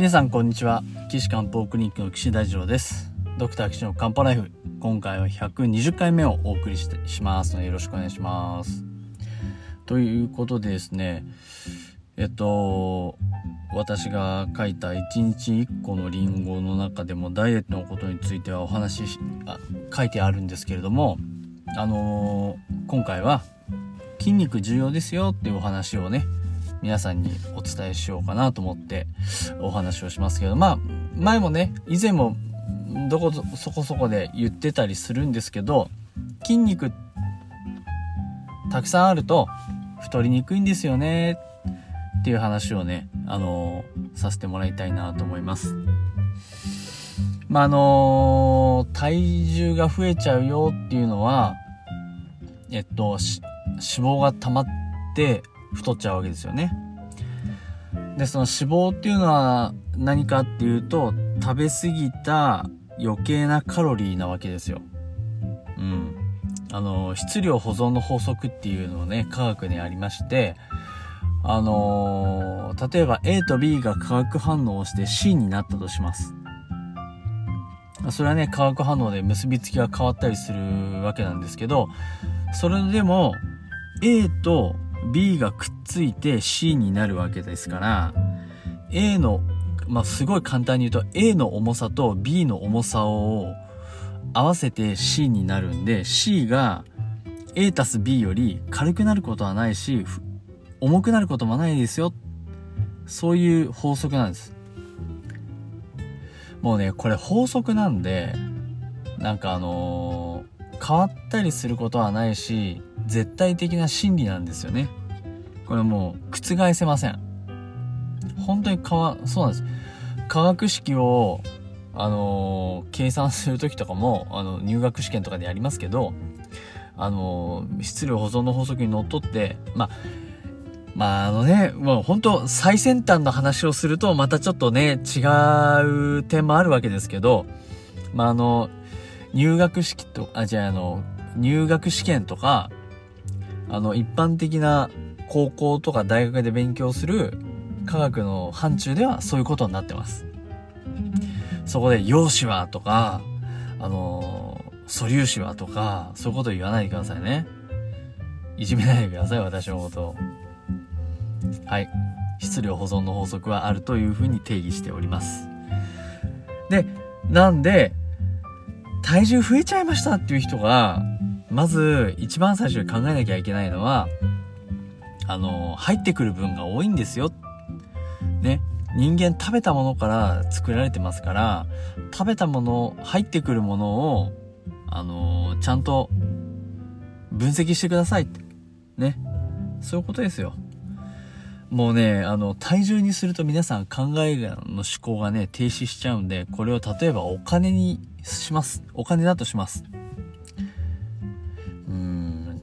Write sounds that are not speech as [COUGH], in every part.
皆さんこんにちは。岸漢方クリニックの岸大二郎です。ドクター岸の漢方ライフ。今回は120回目をお送りしてしますのでよろしくお願いします。ということでですねえっと私が書いた1日1個のリンゴの中でもダイエットのことについてはお話しあ書いてあるんですけれどもあのー、今回は筋肉重要ですよっていうお話をね皆さんにお伝えしようかなと思ってお話をしますけどまあ前もね以前もどこそこそこで言ってたりするんですけど筋肉たくさんあると太りにくいんですよねっていう話をねあのー、させてもらいたいなと思います。まあ、あのー、体重が増えちゃうよっていうのは、えっと、脂肪が溜まって太っちゃうわけですよね。で、その脂肪っていうのは何かっていうと、食べ過ぎた余計なカロリーなわけですよ。うん。あの、質量保存の法則っていうのをね、科学にありまして、あのー、例えば A と B が化学反応をして C になったとします。それはね、化学反応で結びつきが変わったりするわけなんですけど、それでも A と B がくっついて C になるわけですから、A の、まあ、すごい簡単に言うと A の重さと B の重さを合わせて C になるんで、C が A たす B より軽くなることはないし、重くなることもないですよ。そういう法則なんです。もうね、これ法則なんで、なんかあのー、変わったりすることはないし、絶対的な真理なんですよね。これもう覆せません。本当に変わ、そうなんです。化学式を、あのー、計算するときとかも、あの、入学試験とかでやりますけど、あのー、質量保存の法則にのっとって、まあ、まああのね、もう本当最先端の話をするとまたちょっとね、違う点もあるわけですけど、まああの、入学式と、あ、じゃああの、入学試験とか、あの、一般的な高校とか大学で勉強する科学の範疇ではそういうことになってます。そこで、陽子はとか、あの、素粒子はとか、そういうこと言わないでくださいね。いじめないでください、私のことを。はい。質量保存の法則はあるというふうに定義しております。で、なんで、体重増えちゃいましたっていう人が、まず一番最初に考えなきゃいけないのは、あの、入ってくる分が多いんですよ。ね。人間食べたものから作られてますから、食べたもの、入ってくるものを、あの、ちゃんと分析してくださいって。ね。そういうことですよ。もうね、あの、体重にすると皆さん考えの思考がね、停止しちゃうんで、これを例えばお金にします。お金だとします。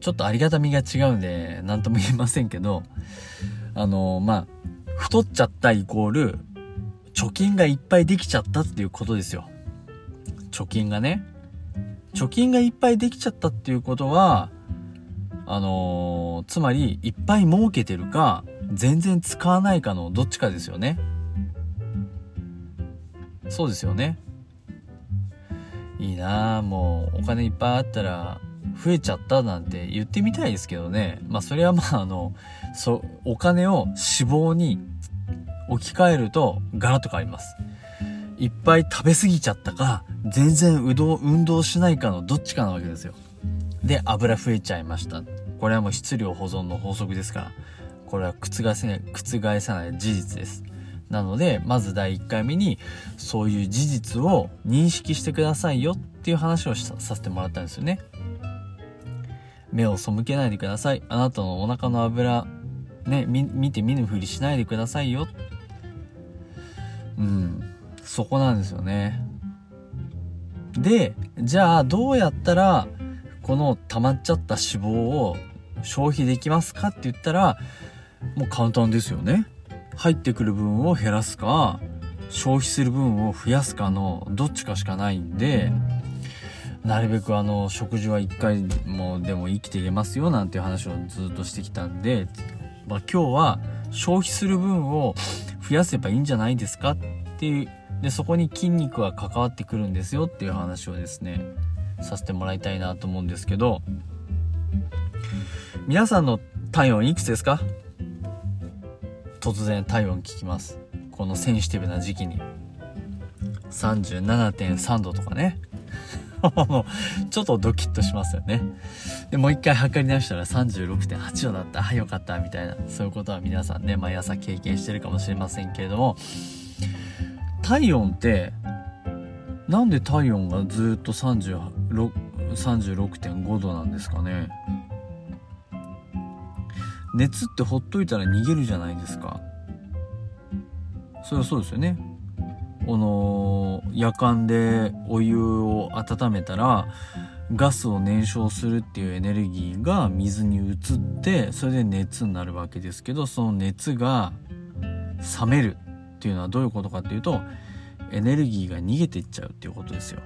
ちょっとありがたみが違うんで、なんとも言えませんけど、あの、まあ、太っちゃったイコール、貯金がいっぱいできちゃったっていうことですよ。貯金がね。貯金がいっぱいできちゃったっていうことは、あの、つまり、いっぱい儲けてるか、全然使わないかのどっちかですよね。そうですよね。いいなぁ、もうお金いっぱいあったら増えちゃったなんて言ってみたいですけどね。まあそれはまあ [LAUGHS] あの、そ、お金を脂肪に置き換えるとガラッと変わります。いっぱい食べ過ぎちゃったか、全然運動、運動しないかのどっちかなわけですよ。で、油増えちゃいました。これはもう質量保存の法則ですから。これは覆せない、覆さない事実です。なので、まず第1回目に、そういう事実を認識してくださいよっていう話をさせてもらったんですよね。目を背けないでください。あなたのお腹の油、ね、見て見ぬふりしないでくださいよ。うん。そこなんですよね。で、じゃあどうやったら、この溜まっちゃった脂肪を消費できますかって言ったら、もう簡単ですよね。入ってくる分を減らすか、消費する分を増やすかのどっちかしかないんで、なるべくあの、食事は一回もでも生きていけますよなんていう話をずっとしてきたんで、まあ今日は消費する分を増やせばいいんじゃないですかっていうでそこに筋肉が関わってくるんですよっていう話をですねさせてもらいたいなと思うんですけど皆さんの体温いくつですか？突然体温聞きます。このセンシティブな時期に。37.3度とかね。[LAUGHS] ちょっとドキッとしますよね。で、もう一回測り直したら36.8度だった。あ、よかった、みたいな。そういうことは皆さんね、毎朝経験してるかもしれませんけれども、体温って、なんで体温がずっと36 36.5度なんですかね？熱ってほっといたら逃げるじゃないですか。それはそうですよね。この夜間でお湯を温めたらガスを燃焼するっていうエネルギーが水に移ってそれで熱になるわけですけどその熱が冷めるっていうのはどういうことかっていうとエネルギーが逃げていっちゃうっていうことですよ。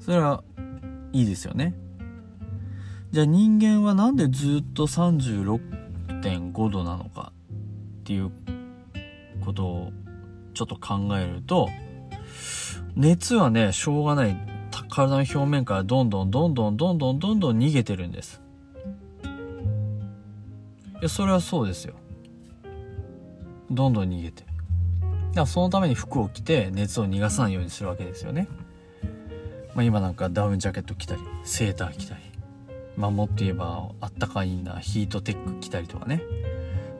それはいいですよね。じゃあ人間はなんでずっと36.5度なのかっていうことをちょっと考えると、熱はね、しょうがない。体の表面からどんどんどんどんどんどんどんどん逃げてるんです。いや、それはそうですよ。どんどん逃げて。だからそのために服を着て熱を逃がさないようにするわけですよね。まあ今なんかダウンジャケット着たり、セーター着たり。まあもっと言えばあったかいんだ、ヒートテック着たりとかね。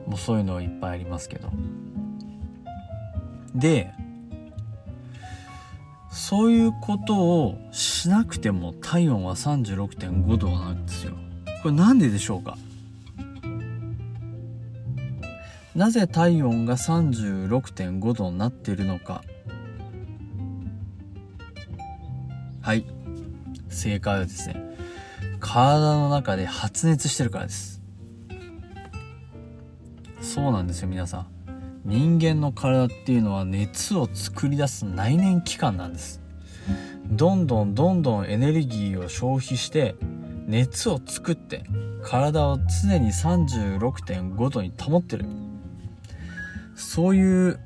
もうそういうのいっぱいありますけど。で、そういうことをしなくても体温は36.5度なんですよ。これなんででしょうか？なぜ体温が36.5度になっているのか。はい。正解はですね体の中で発熱してるからです。そうなんですよ皆さん。人間の体っていうのは熱を作り出す内燃機関なんです。どんどんどんどんエネルギーを消費して熱を作って体を常に36.5度に保ってる。そういう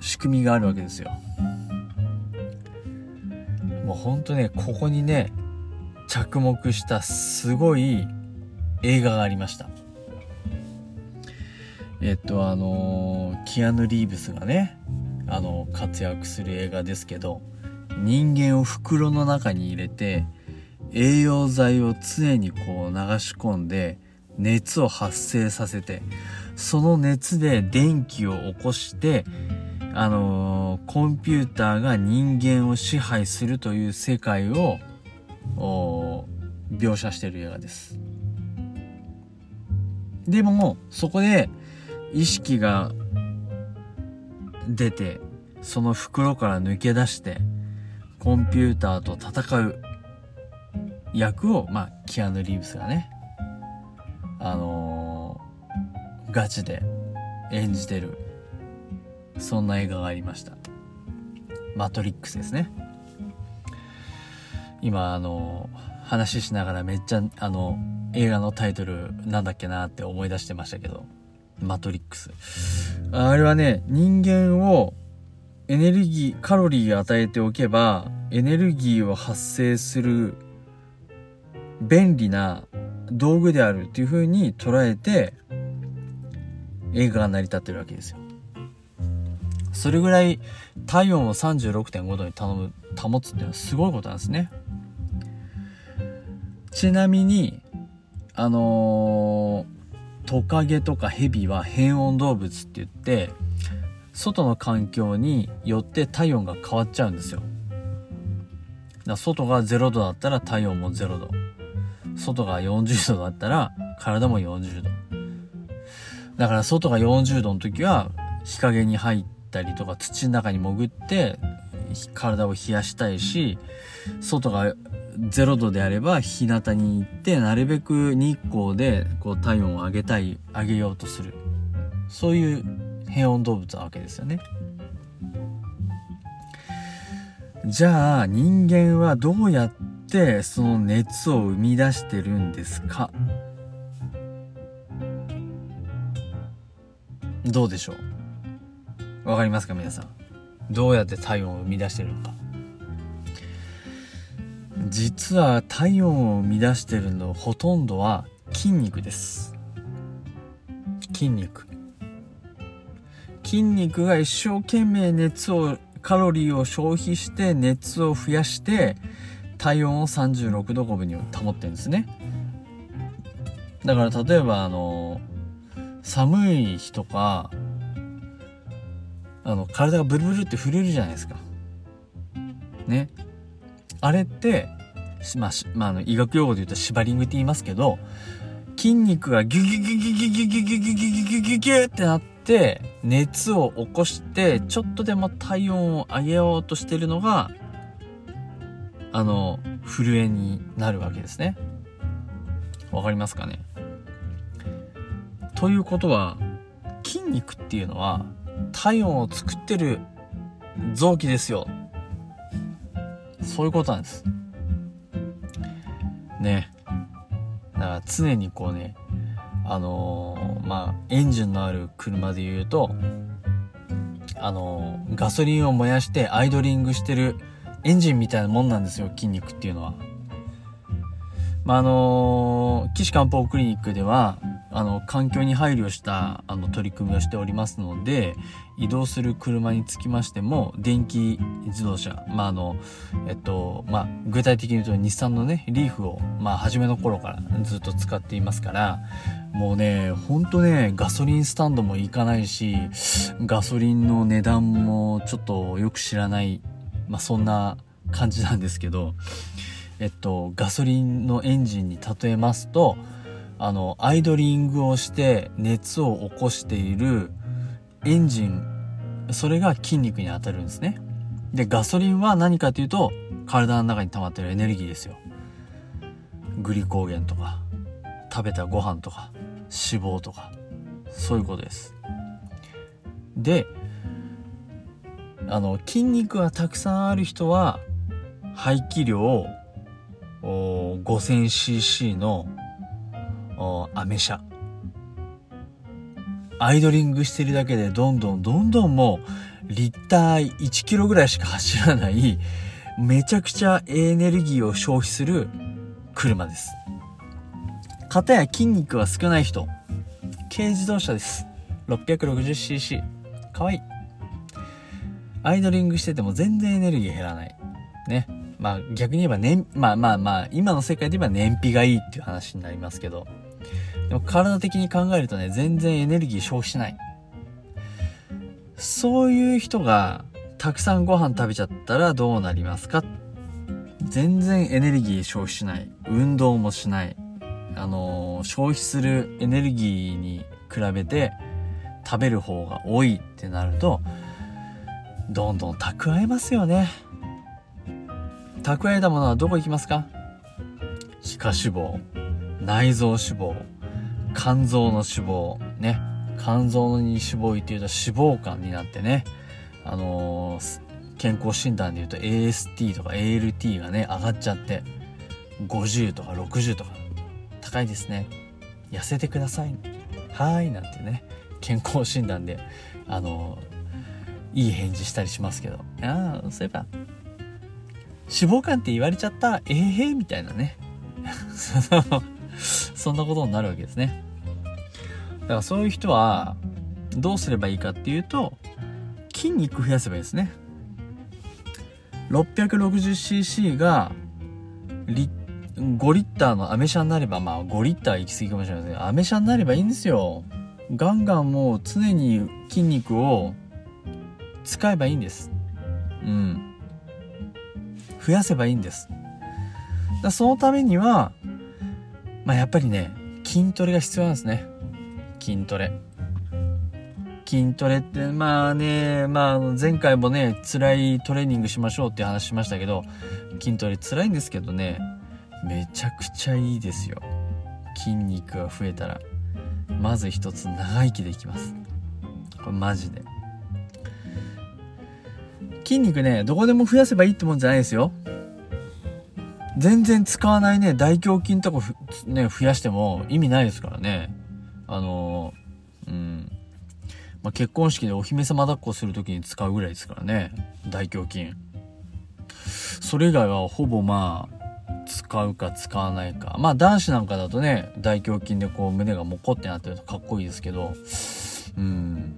仕組みがあるわけですよ。もうほんとねここにね着目したすごい映画がありました。えっとあのキアヌ・リーブスがねあの活躍する映画ですけど人間を袋の中に入れて栄養剤を常にこう流し込んで熱を発生させてその熱で電気を起こしてあのー、コンピューターが人間を支配するという世界を描写している映画です。でもそこで意識が出てその袋から抜け出してコンピューターと戦う役をまあキアヌ・リーブスがねあのー、ガチで演じてるそんな映画がありました。マトリックスですね。今あの話しながらめっちゃあの映画のタイトルなんだっけなって思い出してましたけど。マトリックス。あれはね、人間をエネルギー、カロリー与えておけば、エネルギーを発生する便利な道具であるっていう風に捉えて、映画が成り立ってるわけですよ。それぐらい体温を36.5度に頼む、保つっていうのはすごいことなんですね。ちなみに、あのートカゲとかヘビは変温動物って言って、外の環境によって体温が変わっちゃうんですよ。だ外が0度だったら体温も0度。外が40度だったら体も40度。だから外が40度の時は日陰に入ったりとか土の中に潜って体を冷やしたいし、外が0度であれば日向に行ってなるべく日光でこう体温を上げたい上げようとするそういう変温動物なわけですよねじゃあ人間はどうやってその熱を生み出してるんですか？どうでしょう？わかりますか皆さん？どうやって体温を生み出してるのか。実は体温を生み出してるのほとんどは筋肉です。筋肉。筋肉が一生懸命熱を、カロリーを消費して熱を増やして体温を36度5分に保ってるんですね。だから例えばあの、寒い日とか、あの、体がブルブルって震えるじゃないですか。ね。あれって、まあ、まあ、の、医学用語で言うとシバリングって言いますけど、筋肉がギュギュギュギュギュギュギュギュギュギュギュギュギュギュってなって、熱を起こして、ちょっとでも体温を上げようとしてるのが、あの、震えになるわけですね。わかりますかねということは、筋肉っていうのは、体温を作ってる臓器ですよ。そういうことなんです。ね。だから常にこうね、あのー、まあ、エンジンのある車で言うと、あのー、ガソリンを燃やしてアイドリングしてるエンジンみたいなもんなんですよ、筋肉っていうのは。まあ、あのー、岸漢方クリニックでは、あの、環境に配慮した、あの、取り組みをしておりますので、移動する車につきましても、電気自動車、まあ、あの、えっと、まあ、具体的に言うと日産のね、リーフを、まあ、初めの頃からずっと使っていますから、もうね、ほんとね、ガソリンスタンドも行かないし、ガソリンの値段もちょっとよく知らない、まあ、そんな感じなんですけど、えっと、ガソリンのエンジンに例えますと、あの、アイドリングをして熱を起こしているエンジン、それが筋肉に当たるんですね。で、ガソリンは何かというと、体の中に溜まってるエネルギーですよ。グリコーゲンとか、食べたご飯とか、脂肪とか、そういうことです。で、あの、筋肉がたくさんある人は、排気量 5000cc のアメ車。アイドリングしてるだけでどんどんどんどんもうリッター1キロぐらいしか走らないめちゃくちゃエネルギーを消費する車です。型や筋肉は少ない人。軽自動車です。660cc。かわいい。アイドリングしてても全然エネルギー減らない。ね。まあ逆に言えば燃、まあまあまあ、今の世界で言えば燃費がいいっていう話になりますけど、でも体的に考えるとね、全然エネルギー消費しない。そういう人がたくさんご飯食べちゃったらどうなりますか？全然エネルギー消費しない。運動もしない。あのー、消費するエネルギーに比べて食べる方が多いってなると、どんどん蓄えますよね。蓄えたものはどこ行きますか？皮下脂肪、内臓脂肪、肝臓の脂肪、ね。肝臓に脂肪いっていうと脂肪肝になってね、あのー、健康診断で言うと AST とか ALT がね、上がっちゃって、50とか60とか、高いですね。痩せてください。はい、なんてね、健康診断で、あのー、いい返事したりしますけど、ああ、そういえば、脂肪肝って言われちゃった、ええー、みたいなね。[LAUGHS] そんなことになるわけですね。だからそういう人は、どうすればいいかっていうと、筋肉増やせばいいですね。660cc が、5リッターのアメ車になれば、まあ5リッター行き過ぎかもしれませんアメ車になればいいんですよ。ガンガンもう常に筋肉を使えばいいんです。うん。増やせばいいんです。だそのためには、まあ、やっぱりね、筋トレが必要なんですね。筋トレ。筋トレって、まあね、まあ前回もね、辛いトレーニングしましょうって話しましたけど、筋トレ辛いんですけどね、めちゃくちゃいいですよ。筋肉が増えたら。まず一つ長生きできます。これマジで。筋肉ね、どこでも増やせばいいってもんじゃないですよ。全然使わないね、大胸筋とかね、増やしても意味ないですからね。あのうん。まあ、結婚式でお姫様抱っこする時に使うぐらいですからね。大胸筋。それ以外はほぼまあ、使うか使わないか。まあ男子なんかだとね、大胸筋でこう胸がモコってなってるとかっこいいですけど、うん。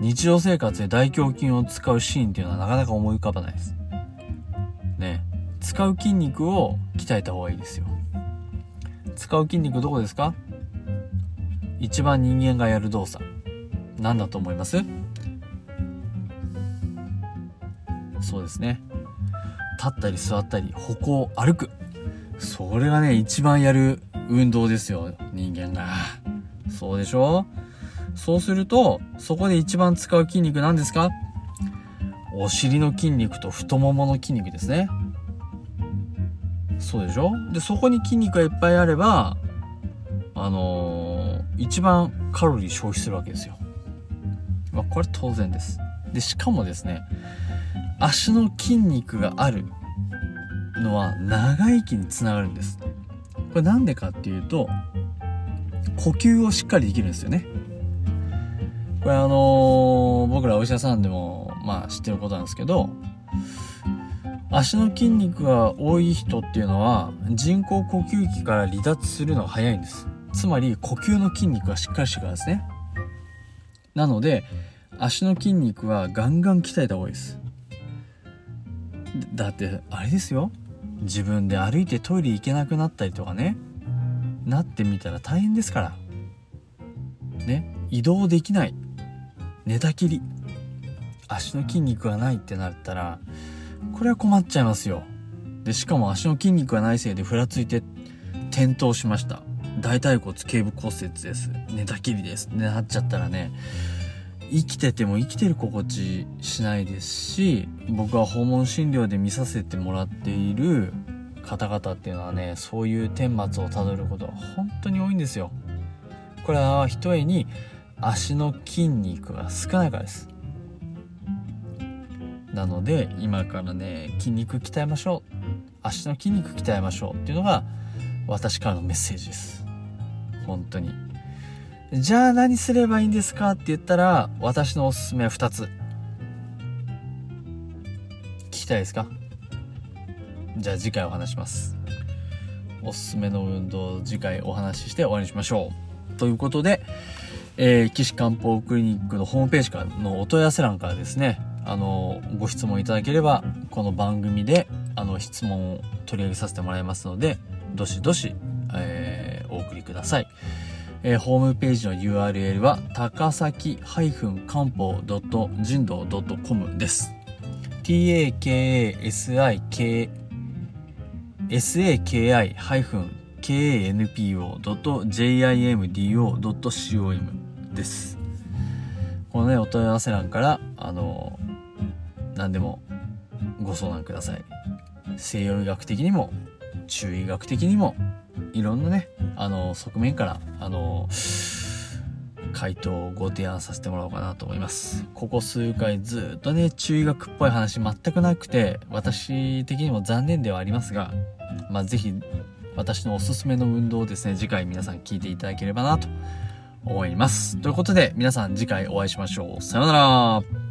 日常生活で大胸筋を使うシーンっていうのはなかなか思い浮かばないです。ね。使う筋肉を鍛えた方がいいですよ。使う筋肉どこですか？一番人間がやる動作。何だと思います？そうですね。立ったり座ったり、歩行、歩く。それがね、一番やる運動ですよ、人間が。そうでしょ？そうすると、そこで一番使う筋肉何ですか？お尻の筋肉と太ももの筋肉ですね。そうでしょ？で、そこに筋肉がいっぱいあれば、あのー、一番カロリー消費するわけですよ。まあ、これ当然です。で、しかもですね、足の筋肉があるのは長生きにつながるんです。これなんでかっていうと、呼吸をしっかりできるんですよね。これあのー、僕らお医者さんでも、まあ知ってることなんですけど、足の筋肉が多い人っていうのは人工呼吸器から離脱するのが早いんです。つまり呼吸の筋肉がしっかりしてからですね。なので、足の筋肉はガンガン鍛えた方がいいです。だって、あれですよ。自分で歩いてトイレ行けなくなったりとかね。なってみたら大変ですから。ね。移動できない。寝たきり。足の筋肉がないってなったら、これは困っちゃいますよ。で、しかも足の筋肉がないせいでふらついて転倒しました。大腿骨頸部骨折です。寝たきりです。ってなっちゃったらね、生きてても生きてる心地しないですし、僕は訪問診療で見させてもらっている方々っていうのはね、そういう顛末をたどることは本当に多いんですよ。これは一重に足の筋肉が少ないからです。なので今からね筋肉鍛えましょう足の筋肉鍛えましょうっていうのが私からのメッセージです本当に。じゃあ何すればいいんですかって言ったら私のおすすめは2つ。聞きたいですか？じゃあ次回お話します。おすすめの運動次回お話しして終わりにしましょう。ということで、えー、岸漢方クリニックのホームページからのお問い合わせ欄からですねあの、ご質問いただければ、この番組で、あの、質問を取り上げさせてもらいますので、どしどし、えー、お送りください。えー、ホームページの URL は、高崎漢方人道 .com です。takasik, saki-kanpo.jimdo.com です。このね、お問い合わせ欄から、あの、何でもご相談ください西洋医学的にも中医学的にもいろんなねあの側面からあの回答をご提案させてもらおうかなと思います。ここ数回ずっとね中学っぽい話全くなくて私的にも残念ではありますがまあ是非私のおすすめの運動をですね次回皆さん聞いていただければなと思います。ということで皆さん次回お会いしましょう。さようなら。